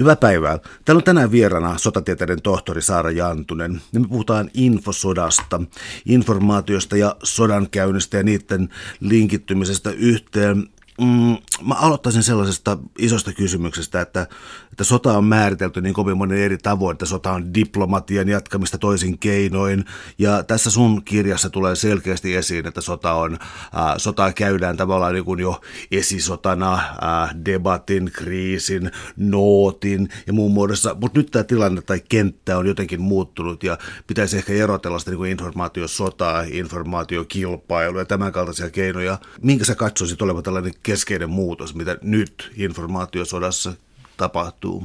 Hyvää päivää. Täällä on tänään vieraana sotatieteiden tohtori Saara Jantunen. Ja me puhutaan infosodasta, informaatiosta ja sodankäynnistä ja niiden linkittymisestä yhteen. Mm, mä aloittaisin sellaisesta isosta kysymyksestä, että, että sota on määritelty niin kovin monen eri tavoin, että sota on diplomatian jatkamista toisin keinoin. Ja tässä sun kirjassa tulee selkeästi esiin, että sota on, äh, sotaa käydään tavallaan niin kuin jo esisotana, äh, debatin, kriisin, nootin ja muun muodossa. Mutta nyt tämä tilanne tai kenttä on jotenkin muuttunut ja pitäisi ehkä erotella sitä niin kuin informaatiosotaa, informaatiokilpailua ja tämän kaltaisia keinoja. Minkä sä katsoisit olevan tällainen keskeinen muutos, mitä nyt informaatiosodassa tapahtuu?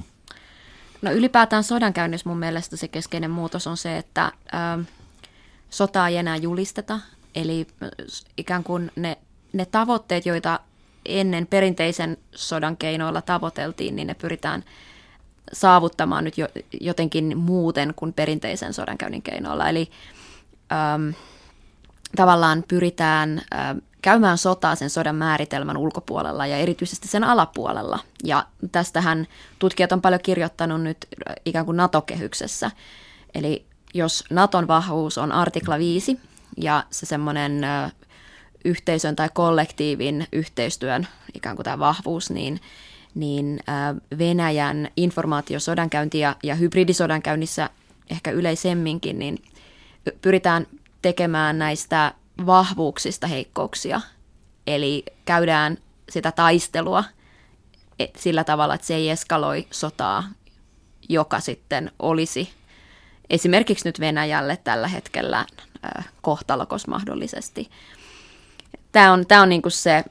No ylipäätään sodankäynnissä mun mielestä se keskeinen muutos on se, että ö, sotaa ei enää julisteta. Eli ikään kuin ne, ne tavoitteet, joita ennen perinteisen sodan keinoilla tavoiteltiin, niin ne pyritään saavuttamaan nyt jo, jotenkin muuten kuin perinteisen sodankäynnin keinoilla. Eli ö, tavallaan pyritään ö, käymään sotaa sen sodan määritelmän ulkopuolella ja erityisesti sen alapuolella. Ja tästähän tutkijat on paljon kirjoittanut nyt ikään kuin NATO-kehyksessä. Eli jos Naton vahvuus on artikla 5 ja se semmoinen yhteisön tai kollektiivin yhteistyön ikään kuin tämä vahvuus, niin, niin Venäjän informaatiosodankäynti ja, ja hybridisodankäynnissä ehkä yleisemminkin, niin pyritään tekemään näistä vahvuuksista heikkouksia. Eli käydään sitä taistelua sillä tavalla, että se ei eskaloi sotaa, joka sitten olisi esimerkiksi nyt Venäjälle tällä hetkellä kohtalokos mahdollisesti. Tämä on, tämä on niin kuin se,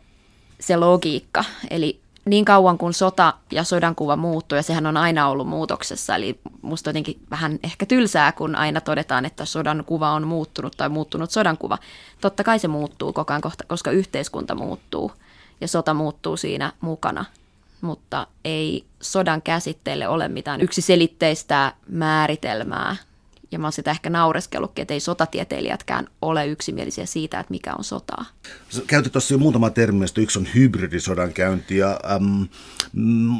se logiikka. Eli niin kauan kuin sota ja sodankuva muuttuu, ja sehän on aina ollut muutoksessa, eli musta jotenkin vähän ehkä tylsää, kun aina todetaan, että sodan kuva on muuttunut tai muuttunut sodankuva. Totta kai se muuttuu koko ajan, koska yhteiskunta muuttuu ja sota muuttuu siinä mukana, mutta ei sodan käsitteelle ole mitään yksiselitteistä määritelmää ja mä oon sitä ehkä naureskellut, että ei sotatieteilijätkään ole yksimielisiä siitä, että mikä on sotaa. Käytit tuossa jo muutama termi, yksi on hybridisodan käynti. Ja, äm,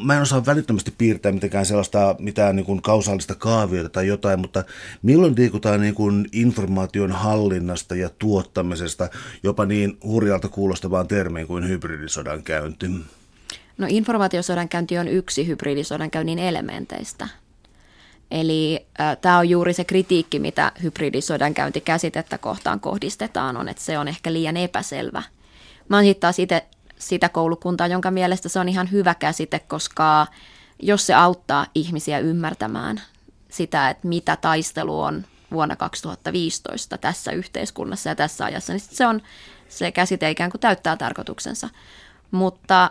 mä en osaa välittömästi piirtää mitenkään sellaista mitään niin kuin kausaalista kaaviota tai jotain, mutta milloin liikutaan niin kuin informaation hallinnasta ja tuottamisesta jopa niin hurjalta kuulostavaan termiin kuin hybridisodan käynti? No informaatiosodan käynti on yksi hybridisodan käynnin elementeistä – Eli äh, tämä on juuri se kritiikki, mitä hybridisodankäyntikäsitettä kohtaan kohdistetaan, on, että se on ehkä liian epäselvä. Mä oon sitten taas itse sitä koulukuntaa, jonka mielestä se on ihan hyvä käsite, koska jos se auttaa ihmisiä ymmärtämään sitä, että mitä taistelu on vuonna 2015 tässä yhteiskunnassa ja tässä ajassa, niin se on se käsite ikään kuin täyttää tarkoituksensa. Mutta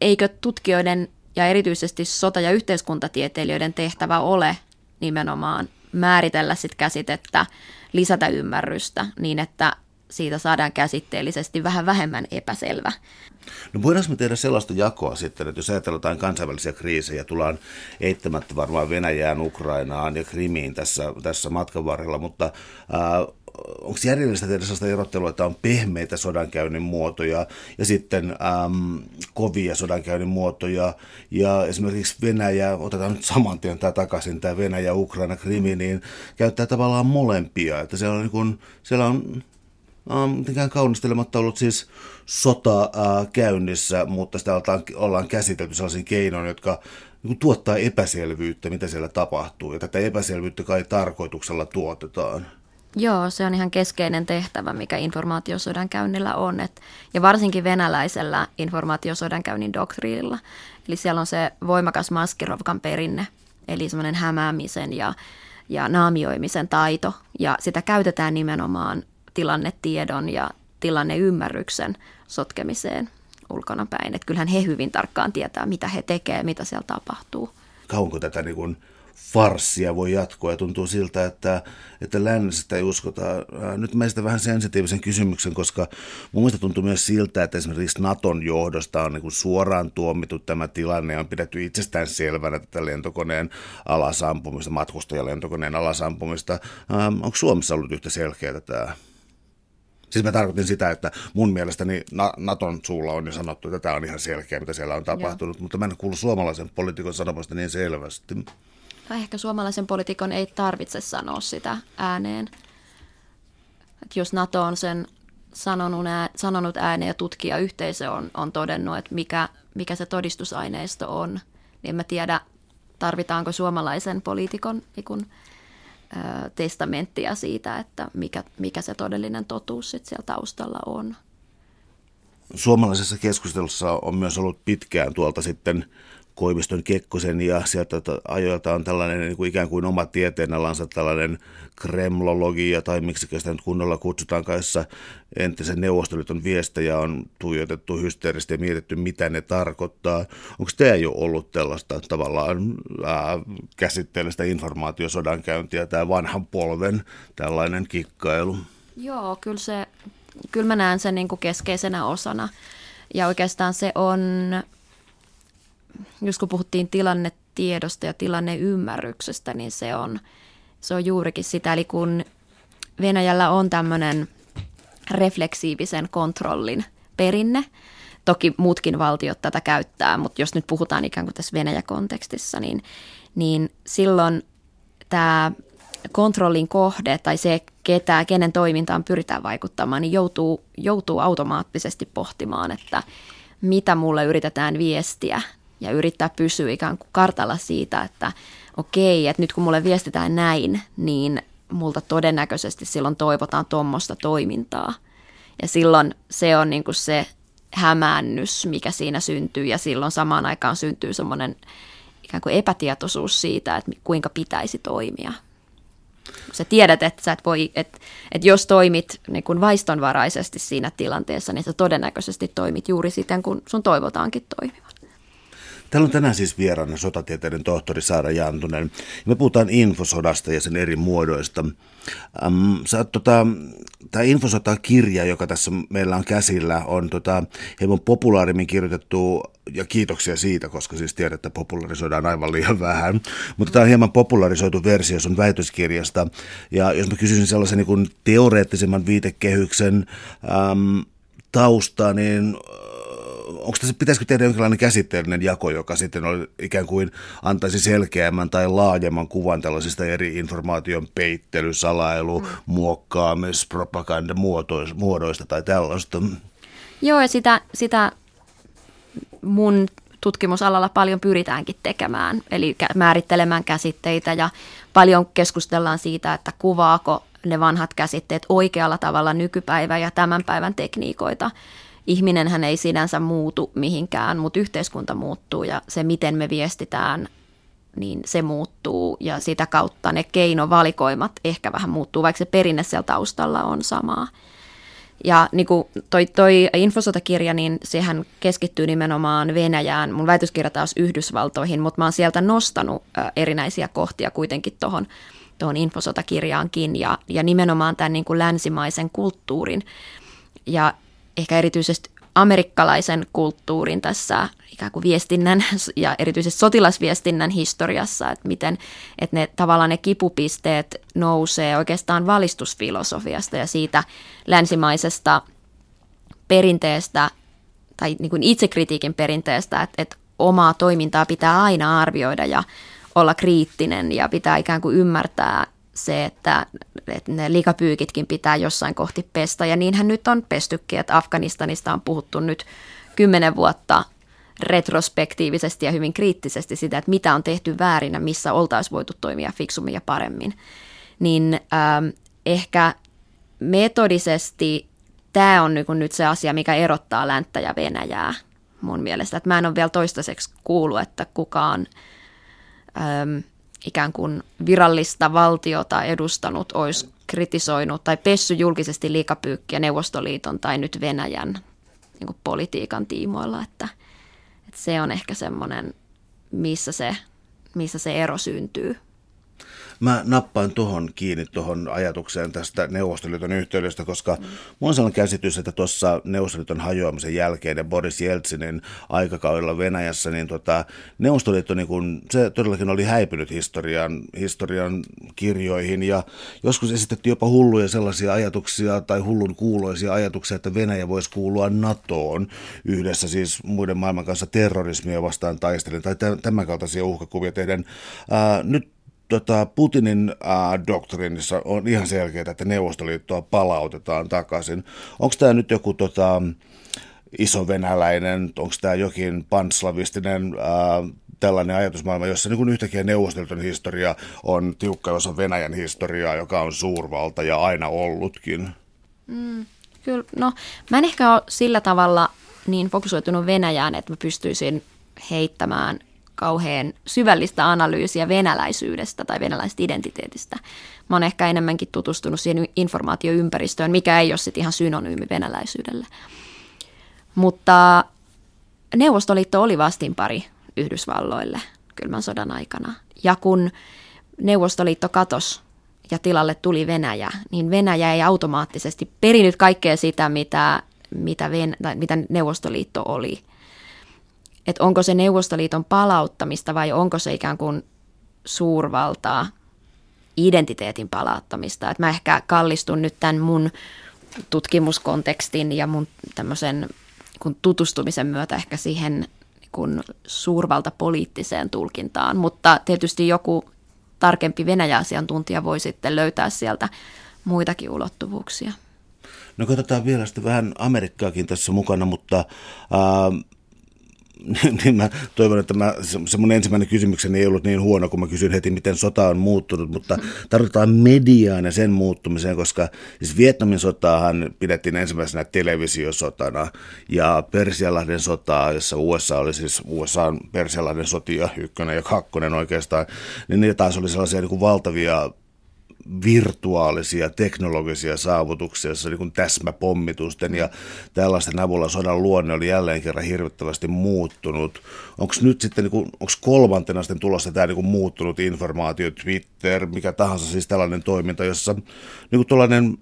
eikö tutkijoiden ja erityisesti sota- ja yhteiskuntatieteilijöiden tehtävä ole nimenomaan määritellä sit käsitettä, lisätä ymmärrystä niin, että siitä saadaan käsitteellisesti vähän vähemmän epäselvä. No voidaanko me tehdä sellaista jakoa sitten, että jos ajatellaan kansainvälisiä kriisejä, tullaan eittämättä varmaan Venäjään, Ukrainaan ja Krimiin tässä, tässä matkan varrella, mutta äh, onko järjellistä tehdä sellaista erottelua, että on pehmeitä sodankäynnin muotoja ja sitten äm, kovia sodankäynnin muotoja ja esimerkiksi Venäjä, otetaan nyt saman tien tämä takaisin, tämä Venäjä, Ukraina, Krimi, niin käyttää tavallaan molempia, että siellä on, niin kuin, siellä on mitenkään kaunistelematta ollut siis sota äh, käynnissä, mutta sitä ollaan, ollaan käsitelty sellaisiin keinoin, jotka niin tuottaa epäselvyyttä, mitä siellä tapahtuu. Ja tätä epäselvyyttä kai tarkoituksella tuotetaan. Joo, se on ihan keskeinen tehtävä, mikä informaatiosodan käynnillä on. Et, ja varsinkin venäläisellä informaatiosodan käynnin doktriinilla. Eli siellä on se voimakas Maskirovkan perinne, eli semmoinen hämäämisen ja, ja naamioimisen taito. Ja sitä käytetään nimenomaan tilannetiedon ja tilanneymmärryksen sotkemiseen ulkona päin. Että kyllähän he hyvin tarkkaan tietää, mitä he tekevät, mitä siellä tapahtuu. Kauanko tätä niin kuin farssia voi jatkua ja tuntuu siltä, että, että lännestä ei uskota. Nyt meistä vähän sensitiivisen kysymyksen, koska mun mielestä tuntuu myös siltä, että esimerkiksi Naton johdosta on niin suoraan tuomittu tämä tilanne ja on pidetty itsestään selvänä tätä lentokoneen alasampumista, matkustajalentokoneen alasampumista. Ähm, onko Suomessa ollut yhtä selkeää tämä? Siis mä tarkoitin sitä, että mun mielestäni Naton suulla on jo sanottu, että tämä on ihan selkeä, mitä siellä on tapahtunut, Joo. mutta mä en kuulu suomalaisen poliitikon sanomasta niin selvästi. Tai ehkä suomalaisen poliitikon ei tarvitse sanoa sitä ääneen. Et jos NATO on sen sanonut, ää, sanonut ääneen ja tutkijayhteisö on, on todennut, että mikä, mikä se todistusaineisto on, niin en tiedä, tarvitaanko suomalaisen poliitikon ikun, ä, testamenttia siitä, että mikä, mikä se todellinen totuus sit siellä taustalla on. Suomalaisessa keskustelussa on myös ollut pitkään tuolta sitten Koiviston Kekkosen ja sieltä ajoilta on tällainen niin kuin ikään kuin oma tieteenalansa tällainen kremlologia tai miksi sitä nyt kunnolla kutsutaan kanssa entisen neuvostoliiton viestejä on tuijotettu hysteerisesti ja mietitty mitä ne tarkoittaa. Onko tämä jo ollut tällaista tavallaan ää, käsitteellistä informaatiosodankäyntiä, tämä vanhan polven tällainen kikkailu? Joo, kyllä, se, kyllä mä näen sen niin kuin keskeisenä osana. Ja oikeastaan se on just kun puhuttiin tilannetiedosta ja tilanneymmärryksestä, niin se on, se on juurikin sitä. Eli kun Venäjällä on tämmöinen refleksiivisen kontrollin perinne, toki muutkin valtiot tätä käyttää, mutta jos nyt puhutaan ikään kuin tässä Venäjä-kontekstissa, niin, niin silloin tämä kontrollin kohde tai se, ketä, kenen toimintaan pyritään vaikuttamaan, niin joutuu, joutuu automaattisesti pohtimaan, että mitä mulle yritetään viestiä ja yrittää pysyä ikään kuin kartalla siitä, että okei, että nyt kun mulle viestitään näin, niin multa todennäköisesti silloin toivotaan tuommoista toimintaa. Ja silloin se on niin kuin se hämäännys, mikä siinä syntyy ja silloin samaan aikaan syntyy semmoinen ikään kuin epätietoisuus siitä, että kuinka pitäisi toimia. Sä tiedät, että, sä et voi, että, että jos toimit niin kuin vaistonvaraisesti siinä tilanteessa, niin sä todennäköisesti toimit juuri siten, kun sun toivotaankin toimivan. Täällä on tänään siis vieraana sotatieteiden tohtori Saara Jantunen. Me puhutaan infosodasta ja sen eri muodoista. Ähm, sä, tota, tämä infosota-kirja, joka tässä meillä on käsillä, on tota, hieman populaarimmin kirjoitettu, ja kiitoksia siitä, koska siis tiedät, että popularisoidaan aivan liian vähän. Mutta tämä on hieman popularisoitu versio sun väitöskirjasta. Ja jos mä kysyisin sellaisen niin teoreettisemman viitekehyksen äm, taustaa, niin onko tässä, pitäisikö tehdä jonkinlainen käsitteellinen jako, joka sitten oli, ikään kuin antaisi selkeämmän tai laajemman kuvan tällaisista eri informaation peittely, salailu, mm. muokkaamis, propaganda muodoista tai tällaista? Joo, ja sitä, sitä mun tutkimusalalla paljon pyritäänkin tekemään, eli määrittelemään käsitteitä ja paljon keskustellaan siitä, että kuvaako ne vanhat käsitteet oikealla tavalla nykypäivä ja tämän päivän tekniikoita ihminenhän ei sinänsä muutu mihinkään, mutta yhteiskunta muuttuu ja se, miten me viestitään, niin se muuttuu ja sitä kautta ne keinovalikoimat ehkä vähän muuttuu, vaikka se perinne siellä taustalla on samaa. Ja niin kuin toi, toi infosotakirja, niin sehän keskittyy nimenomaan Venäjään. Mun väitöskirja taas Yhdysvaltoihin, mutta mä oon sieltä nostanut erinäisiä kohtia kuitenkin tuohon tuohon infosotakirjaankin ja, ja nimenomaan tämän niin kuin länsimaisen kulttuurin. Ja ehkä erityisesti amerikkalaisen kulttuurin tässä ikään kuin viestinnän ja erityisesti sotilasviestinnän historiassa, että miten että ne tavallaan ne kipupisteet nousee oikeastaan valistusfilosofiasta ja siitä länsimaisesta perinteestä tai niin kuin itsekritiikin perinteestä, että, että omaa toimintaa pitää aina arvioida ja olla kriittinen ja pitää ikään kuin ymmärtää se, että, että ne likapyykitkin pitää jossain kohti pestä. Ja niinhän nyt on pestykin, että Afganistanista on puhuttu nyt kymmenen vuotta retrospektiivisesti ja hyvin kriittisesti sitä, että mitä on tehty väärin ja missä oltaisiin voitu toimia fiksummin ja paremmin. Niin ähm, ehkä metodisesti tämä on niin nyt se asia, mikä erottaa länttä ja Venäjää mun mielestä. Että mä en ole vielä toistaiseksi kuullut, että kukaan... Ähm, ikään kuin virallista valtiota edustanut olisi kritisoinut tai pessy julkisesti liikapyykkiä Neuvostoliiton tai nyt Venäjän niin kuin politiikan tiimoilla, että, että se on ehkä semmoinen, missä se, missä se ero syntyy. Mä nappaan tuohon kiinni tuohon ajatukseen tästä Neuvostoliiton yhteydestä, koska mm. mun on sellainen käsitys, että tuossa Neuvostoliiton hajoamisen jälkeen ja Boris Jeltsinin aikakaudella Venäjässä, niin tota, Neuvostoliitto niin kun, se todellakin oli häipynyt historian, historian kirjoihin ja joskus esitettiin jopa hulluja sellaisia ajatuksia tai hullun kuuloisia ajatuksia, että Venäjä voisi kuulua NATOon yhdessä siis muiden maailman kanssa terrorismia vastaan taistellen tai tämän kaltaisia uhkakuvia tehdään. Ää, nyt tota, Putinin ää, doktriinissa on ihan selkeää, että Neuvostoliittoa palautetaan takaisin. Onko tämä nyt joku tota, iso venäläinen, onko tämä jokin panslavistinen ää, tällainen ajatusmaailma, jossa niin yhtäkkiä Neuvostoliiton historia on tiukka osa Venäjän historiaa, joka on suurvalta ja aina ollutkin? Mm, kyllä, no mä en ehkä ole sillä tavalla niin fokusoitunut Venäjään, että mä pystyisin heittämään kauhean syvällistä analyysiä venäläisyydestä tai venäläisestä identiteetistä. Mä oon ehkä enemmänkin tutustunut siihen informaatioympäristöön, mikä ei ole sitten ihan synonyymi venäläisyydelle. Mutta Neuvostoliitto oli vastinpari Yhdysvalloille kylmän sodan aikana. Ja kun Neuvostoliitto katosi ja tilalle tuli Venäjä, niin Venäjä ei automaattisesti perinyt kaikkea sitä, mitä, mitä, Ven- tai mitä Neuvostoliitto oli – että onko se Neuvostoliiton palauttamista vai onko se ikään kuin suurvaltaa, identiteetin palauttamista. Että mä ehkä kallistun nyt tämän mun tutkimuskontekstin ja mun tämmöisen kun tutustumisen myötä ehkä siihen kun suurvaltapoliittiseen tulkintaan, mutta tietysti joku tarkempi Venäjä-asiantuntija voi sitten löytää sieltä muitakin ulottuvuuksia. No katsotaan vielä sitten vähän Amerikkaakin tässä mukana, mutta äh, niin mä toivon, että mä, se mun ensimmäinen kysymykseni ei ollut niin huono, kun mä kysyin heti, miten sota on muuttunut, mutta tarvitaan mediaan ja sen muuttumiseen, koska siis Vietnamin sotaahan pidettiin ensimmäisenä televisiosotana ja Persialahden sotaa, jossa USA oli siis USA Persialahden sotia ykkönen ja kakkonen oikeastaan, niin ne taas oli sellaisia niin kuin valtavia virtuaalisia teknologisia saavutuksia, jossa niin täsmäpommitusten ja tällaisten avulla sodan luonne oli jälleen kerran hirvittävästi muuttunut. Onko nyt sitten, niin onko kolmantena sitten tulossa tämä niin muuttunut informaatio, Twitter, mikä tahansa siis tällainen toiminta, jossa niin kuin tuollainen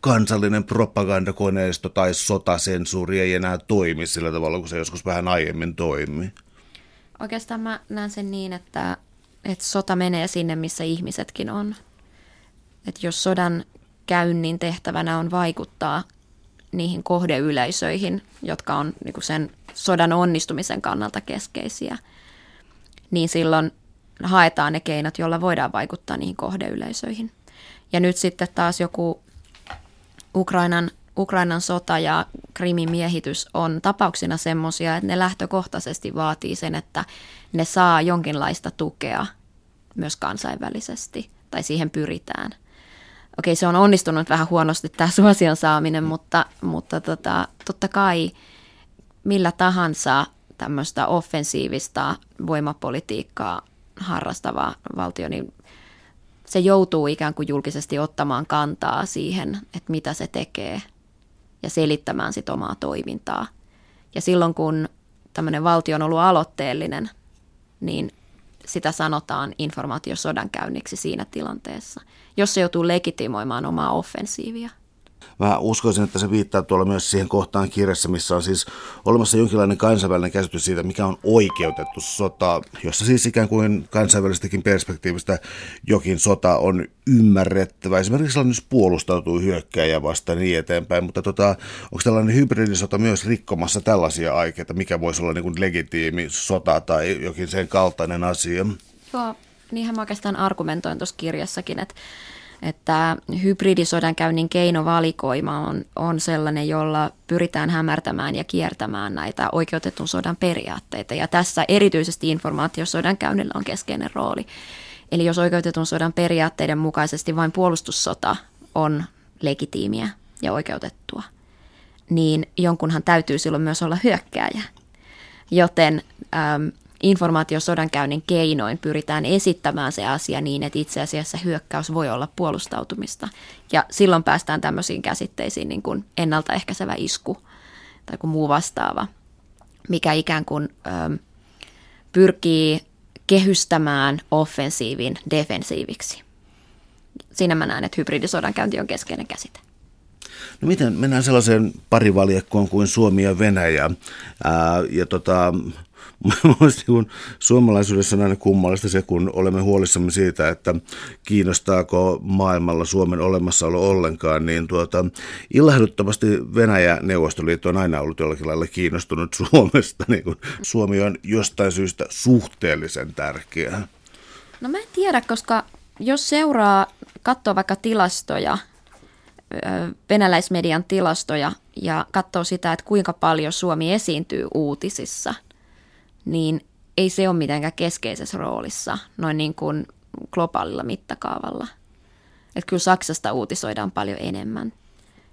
kansallinen propagandakoneisto tai sotasensuuri ei enää toimi sillä tavalla, kun se joskus vähän aiemmin toimi? Oikeastaan mä näen sen niin, että, että sota menee sinne, missä ihmisetkin on että jos sodan käynnin tehtävänä on vaikuttaa niihin kohdeyleisöihin, jotka on niin kuin sen sodan onnistumisen kannalta keskeisiä, niin silloin haetaan ne keinot, joilla voidaan vaikuttaa niihin kohdeyleisöihin. Ja nyt sitten taas joku Ukrainan, Ukrainan sota ja Krimin miehitys on tapauksina semmoisia, että ne lähtökohtaisesti vaatii sen, että ne saa jonkinlaista tukea myös kansainvälisesti, tai siihen pyritään – okei se on onnistunut vähän huonosti tämä suosion saaminen, mutta, mutta tota, totta kai millä tahansa tämmöistä offensiivista voimapolitiikkaa harrastava valtio, niin se joutuu ikään kuin julkisesti ottamaan kantaa siihen, että mitä se tekee ja selittämään sit omaa toimintaa. Ja silloin kun tämmöinen valtio on ollut aloitteellinen, niin sitä sanotaan informaatiosodankäynniksi siinä tilanteessa, jos se joutuu legitimoimaan omaa offensiivia. Mä uskoisin, että se viittaa tuolla myös siihen kohtaan kirjassa, missä on siis olemassa jonkinlainen kansainvälinen käsitys siitä, mikä on oikeutettu sota, jossa siis ikään kuin kansainvälistäkin perspektiivistä jokin sota on ymmärrettävä. Esimerkiksi sellainen, jos puolustautuu hyökkääjä vasta niin eteenpäin, mutta tota, onko tällainen hybridisota myös rikkomassa tällaisia aikeita, mikä voisi olla niin kuin legitiimi sota tai jokin sen kaltainen asia? Joo, niinhän mä oikeastaan argumentoin tuossa kirjassakin, että että hybridisodankäynnin keinovalikoima on, on sellainen, jolla pyritään hämärtämään ja kiertämään näitä oikeutetun sodan periaatteita. Ja tässä erityisesti informaatiosodan käynnillä on keskeinen rooli. Eli jos oikeutetun sodan periaatteiden mukaisesti vain puolustussota on legitiimiä ja oikeutettua, niin jonkunhan täytyy silloin myös olla hyökkääjä. Joten informaatiosodankäynnin keinoin pyritään esittämään se asia niin, että itse asiassa hyökkäys voi olla puolustautumista. Ja silloin päästään tämmöisiin käsitteisiin niin kuin ennaltaehkäisevä isku tai kuin muu vastaava, mikä ikään kuin ö, pyrkii kehystämään offensiivin defensiiviksi. Siinä mä näen, että hybridisodankäynti on keskeinen käsite. No miten mennään sellaiseen parivaljakkoon kuin Suomi ja Venäjä. Ää, ja tota, niin suomalaisuudessa on aina kummallista se, kun olemme huolissamme siitä, että kiinnostaako maailmalla Suomen olemassaolo ollenkaan, niin tuota, ilahduttavasti Venäjä Neuvostoliitto on aina ollut jollakin lailla kiinnostunut Suomesta, niin kuin Suomi on jostain syystä suhteellisen tärkeä. No mä en tiedä, koska jos seuraa, katsoo vaikka tilastoja, venäläismedian tilastoja ja katsoo sitä, että kuinka paljon Suomi esiintyy uutisissa – niin ei se ole mitenkään keskeisessä roolissa noin niin kuin globaalilla mittakaavalla. Että kyllä Saksasta uutisoidaan paljon enemmän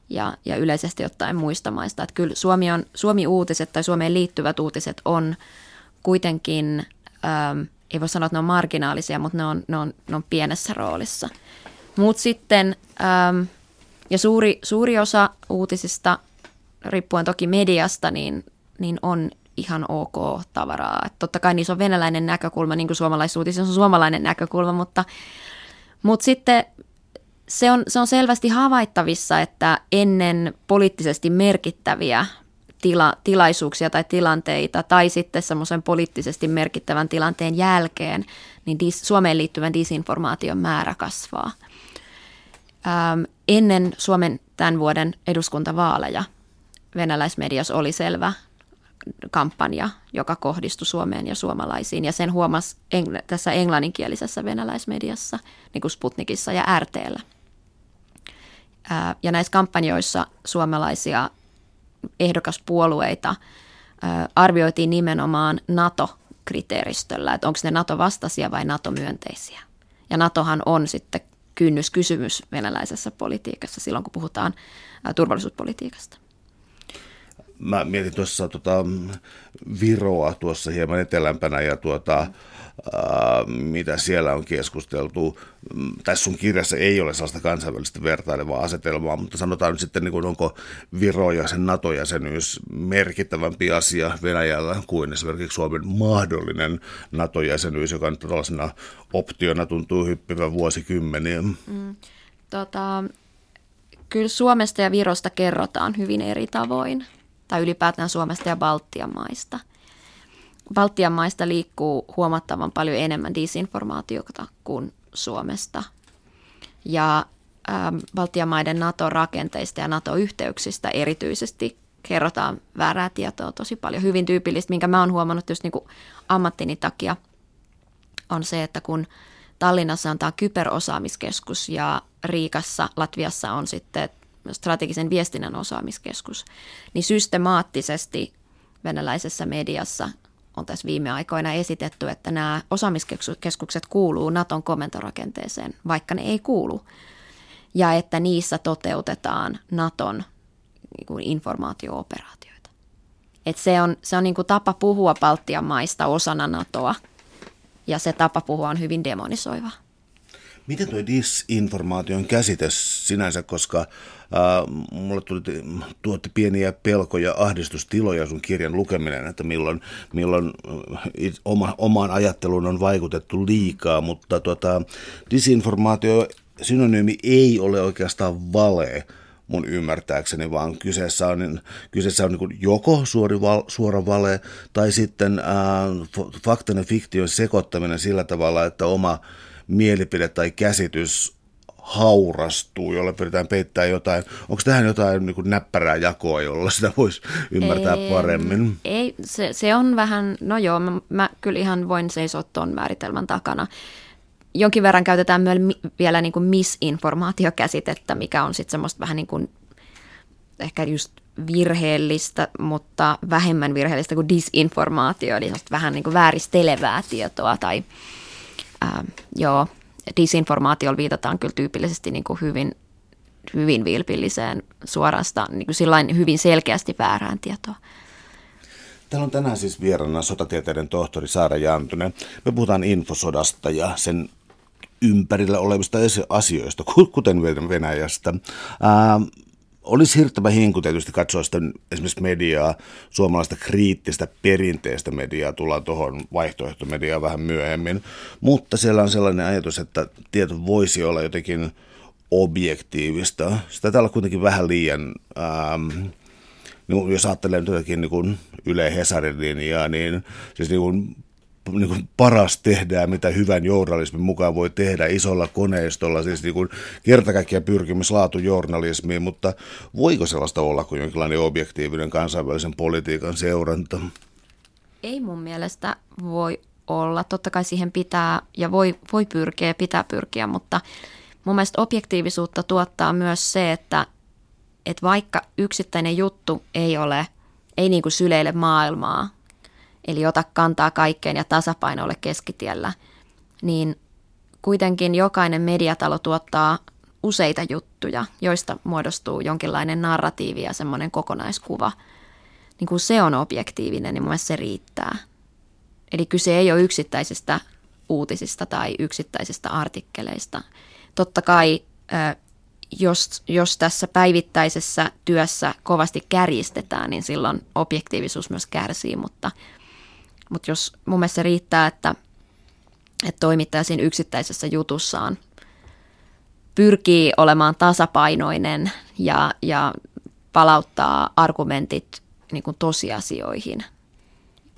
ja, ja yleisesti ottaen muista maista. Että kyllä Suomi, on, Suomi-uutiset tai Suomeen liittyvät uutiset on kuitenkin, ähm, ei voi sanoa, että ne on marginaalisia, mutta ne on, ne on, ne on pienessä roolissa. Mutta sitten, ähm, ja suuri, suuri osa uutisista, riippuen toki mediasta, niin, niin on ihan ok tavaraa. Et totta kai niissä on venäläinen näkökulma, niin kuin suomalaisuutisissa on suomalainen näkökulma, mutta, mutta sitten se on, se on selvästi havaittavissa, että ennen poliittisesti merkittäviä tila, tilaisuuksia tai tilanteita tai sitten semmoisen poliittisesti merkittävän tilanteen jälkeen, niin dis, Suomeen liittyvän disinformaation määrä kasvaa. Ähm, ennen Suomen tämän vuoden eduskuntavaaleja venäläismediassa oli selvä kampanja, joka kohdistui Suomeen ja suomalaisiin. Ja sen huomasi engl- tässä englanninkielisessä venäläismediassa, niin kuin Sputnikissa ja RTllä. Ää, ja näissä kampanjoissa suomalaisia ehdokaspuolueita ää, arvioitiin nimenomaan NATO-kriteeristöllä, että onko ne NATO-vastaisia vai NATO-myönteisiä. Ja NATOhan on sitten kynnyskysymys venäläisessä politiikassa silloin, kun puhutaan turvallisuuspolitiikasta mä mietin tuossa tota, Viroa tuossa hieman etelämpänä ja tuota, ää, mitä siellä on keskusteltu. Tässä sun kirjassa ei ole sellaista kansainvälistä vertailevaa asetelmaa, mutta sanotaan nyt sitten, niin kuin, onko Viro ja sen NATO-jäsenyys merkittävämpi asia Venäjällä kuin esimerkiksi Suomen mahdollinen NATO-jäsenyys, joka nyt tällaisena optiona tuntuu hyppivän vuosikymmeniä. Mm, tota, kyllä Suomesta ja Virosta kerrotaan hyvin eri tavoin tai ylipäätään Suomesta ja Baltian maista. Baltian maista liikkuu huomattavan paljon enemmän disinformaatiota kuin Suomesta. Ja ähm, Baltian maiden NATO-rakenteista ja NATO-yhteyksistä erityisesti kerrotaan väärää tietoa tosi paljon. Hyvin tyypillistä, minkä mä oon huomannut just niin kuin ammattini takia, on se, että kun Tallinnassa on tämä kyberosaamiskeskus ja Riikassa, Latviassa on sitten strategisen viestinnän osaamiskeskus, niin systemaattisesti venäläisessä mediassa on tässä viime aikoina esitetty, että nämä osaamiskeskukset kuuluu Naton komentorakenteeseen, vaikka ne ei kuulu. Ja että niissä toteutetaan Naton niin informaatio-operaatioita. Et se on, se on niin kuin tapa puhua Baltian maista osana NATOa, ja se tapa puhua on hyvin demonisoiva. Miten tuo disinformaation käsite sinänsä, koska mulle tuli, tuotti pieniä pelkoja, ahdistustiloja sun kirjan lukeminen, että milloin, milloin it, oma, omaan ajatteluun on vaikutettu liikaa, mutta tuota, disinformaatio synonyymi ei ole oikeastaan vale mun ymmärtääkseni, vaan kyseessä on, kyseessä on niin joko suori val, suora vale tai sitten äh, faktan ja fiktion sekoittaminen sillä tavalla, että oma mielipide tai käsitys haurastuu, jolla pyritään peittämään jotain. Onko tähän jotain niin kuin näppärää jakoa, jolla sitä voisi ymmärtää ei, paremmin? Ei, se, se on vähän, no joo, mä, mä kyllä ihan voin seisoa tuon määritelmän takana. Jonkin verran käytetään myös vielä niin kuin misinformaatiokäsitettä, mikä on sitten semmoista vähän niin kuin ehkä just virheellistä, mutta vähemmän virheellistä kuin disinformaatio, eli vähän niin kuin vääristelevää tietoa tai – ää, joo, disinformaatiolla viitataan kyllä tyypillisesti niin kuin hyvin, hyvin vilpilliseen suorasta, niin kuin hyvin selkeästi väärään tietoa. Täällä on tänään siis vieraana sotatieteiden tohtori Saara Jantunen. Me puhutaan infosodasta ja sen ympärillä olevista asioista, kuten Venäjästä. Olisi hirttävä hinku tietysti katsoa sitä esimerkiksi mediaa, suomalaista kriittistä perinteistä mediaa, tullaan tuohon vaihtoehtomediaan vähän myöhemmin, mutta siellä on sellainen ajatus, että tieto voisi olla jotenkin objektiivista. Sitä täällä on kuitenkin vähän liian, ähm, niin jos ajattelee jotenkin niin Yle Hesarin linjaa, niin siis niin kuin niin kuin paras tehdään, mitä hyvän journalismin mukaan voi tehdä isolla koneistolla, siis niin kuin kertakaikkiaan pyrkimys laatujournalismiin, mutta voiko sellaista olla kuin jonkinlainen objektiivinen kansainvälisen politiikan seuranta? Ei mun mielestä voi olla. Totta kai siihen pitää ja voi, voi pyrkiä ja pitää pyrkiä, mutta mun mielestä objektiivisuutta tuottaa myös se, että, että vaikka yksittäinen juttu ei ole, ei niin kuin syleille maailmaa, eli ota kantaa kaikkeen ja tasapaino ole keskitiellä, niin kuitenkin jokainen mediatalo tuottaa useita juttuja, joista muodostuu jonkinlainen narratiivi ja semmoinen kokonaiskuva. Niin kun se on objektiivinen, niin mun se riittää. Eli kyse ei ole yksittäisistä uutisista tai yksittäisistä artikkeleista. Totta kai, jos, jos tässä päivittäisessä työssä kovasti kärjistetään, niin silloin objektiivisuus myös kärsii, mutta – mutta jos mun mielestä se riittää, että, että toimittaja siinä yksittäisessä jutussaan pyrkii olemaan tasapainoinen ja, ja palauttaa argumentit niin kuin tosiasioihin,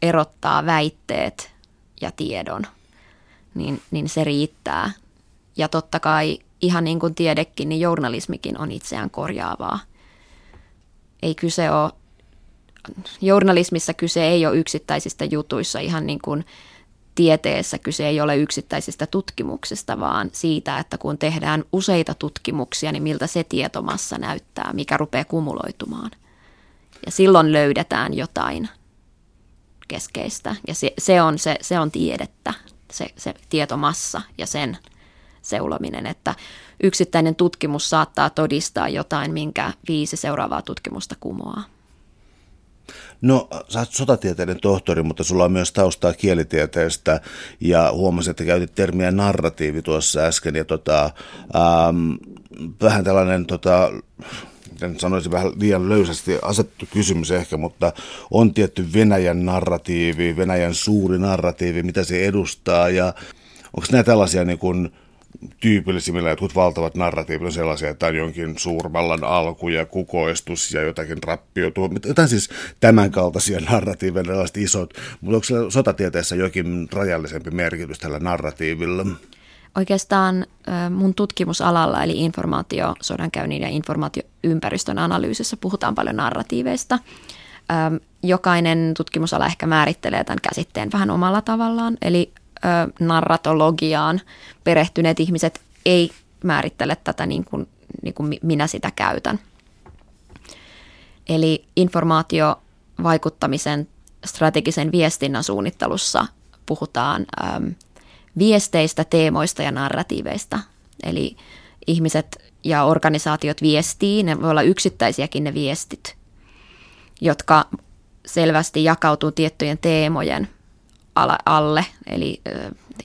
erottaa väitteet ja tiedon, niin, niin se riittää. Ja totta kai ihan niin kuin tiedekin, niin journalismikin on itseään korjaavaa. Ei kyse ole journalismissa kyse ei ole yksittäisistä jutuissa ihan niin kuin tieteessä kyse ei ole yksittäisistä tutkimuksista, vaan siitä, että kun tehdään useita tutkimuksia, niin miltä se tietomassa näyttää, mikä rupeaa kumuloitumaan. Ja silloin löydetään jotain keskeistä. Ja se, se, on, se, se on tiedettä, se, se tietomassa ja sen seulominen, että yksittäinen tutkimus saattaa todistaa jotain, minkä viisi seuraavaa tutkimusta kumoaa. No, sä oot sotatieteiden tohtori, mutta sulla on myös taustaa kielitieteestä. Ja huomasin, että käytit termiä narratiivi tuossa äsken. Ja tota, ähm, vähän tällainen tota, en sanoisin vähän liian löysästi asettu kysymys ehkä, mutta on tietty Venäjän narratiivi, Venäjän suuri narratiivi, mitä se edustaa. Ja onko nämä tällaisia niin kuin tyypillisimmillä jotkut valtavat narratiivit on sellaisia, että on jonkin suurvallan alku ja kukoistus ja jotakin rappiotua, jotain siis tämän kaltaisia narratiiveja, tällaiset isot, mutta onko siellä sotatieteessä jokin rajallisempi merkitys tällä narratiivilla? Oikeastaan mun tutkimusalalla, eli informaatio, sodankäynnin ja informaatioympäristön analyysissä puhutaan paljon narratiiveista. Jokainen tutkimusala ehkä määrittelee tämän käsitteen vähän omalla tavallaan, eli narratologiaan perehtyneet ihmiset ei määrittele tätä niin kuin, niin kuin minä sitä käytän. Eli informaatiovaikuttamisen strategisen viestinnän suunnittelussa puhutaan äm, viesteistä, teemoista ja narratiiveista. Eli ihmiset ja organisaatiot viestii, ne voi olla yksittäisiäkin ne viestit, jotka selvästi jakautuu tiettyjen teemojen alle. Eli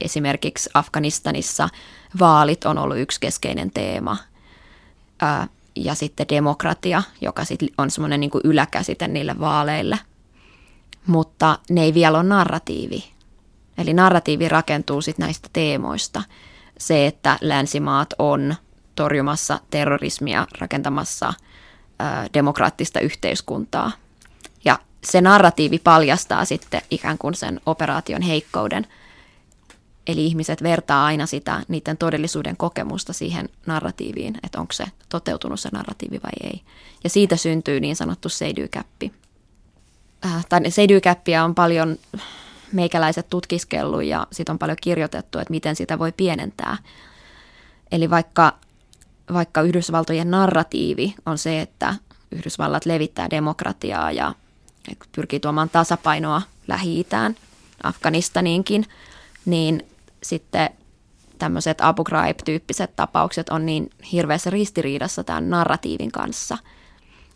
esimerkiksi Afganistanissa vaalit on ollut yksi keskeinen teema. Ja sitten demokratia, joka sit on semmoinen niin yläkäsite niille vaaleille. Mutta ne ei vielä ole narratiivi. Eli narratiivi rakentuu sitten näistä teemoista. Se, että länsimaat on torjumassa terrorismia, rakentamassa demokraattista yhteiskuntaa – se narratiivi paljastaa sitten ikään kuin sen operaation heikkouden. Eli ihmiset vertaa aina sitä niiden todellisuuden kokemusta siihen narratiiviin, että onko se toteutunut se narratiivi vai ei. Ja siitä syntyy niin sanottu seidykäppi. Äh, tai seidykäppiä on paljon meikäläiset tutkiskellut ja siitä on paljon kirjoitettu, että miten sitä voi pienentää. Eli vaikka, vaikka Yhdysvaltojen narratiivi on se, että Yhdysvallat levittää demokratiaa ja pyrkii tuomaan tasapainoa Lähi-Itään, Afganistaniinkin, niin sitten tämmöiset Abu Ghraib-tyyppiset tapaukset on niin hirveässä ristiriidassa tämän narratiivin kanssa,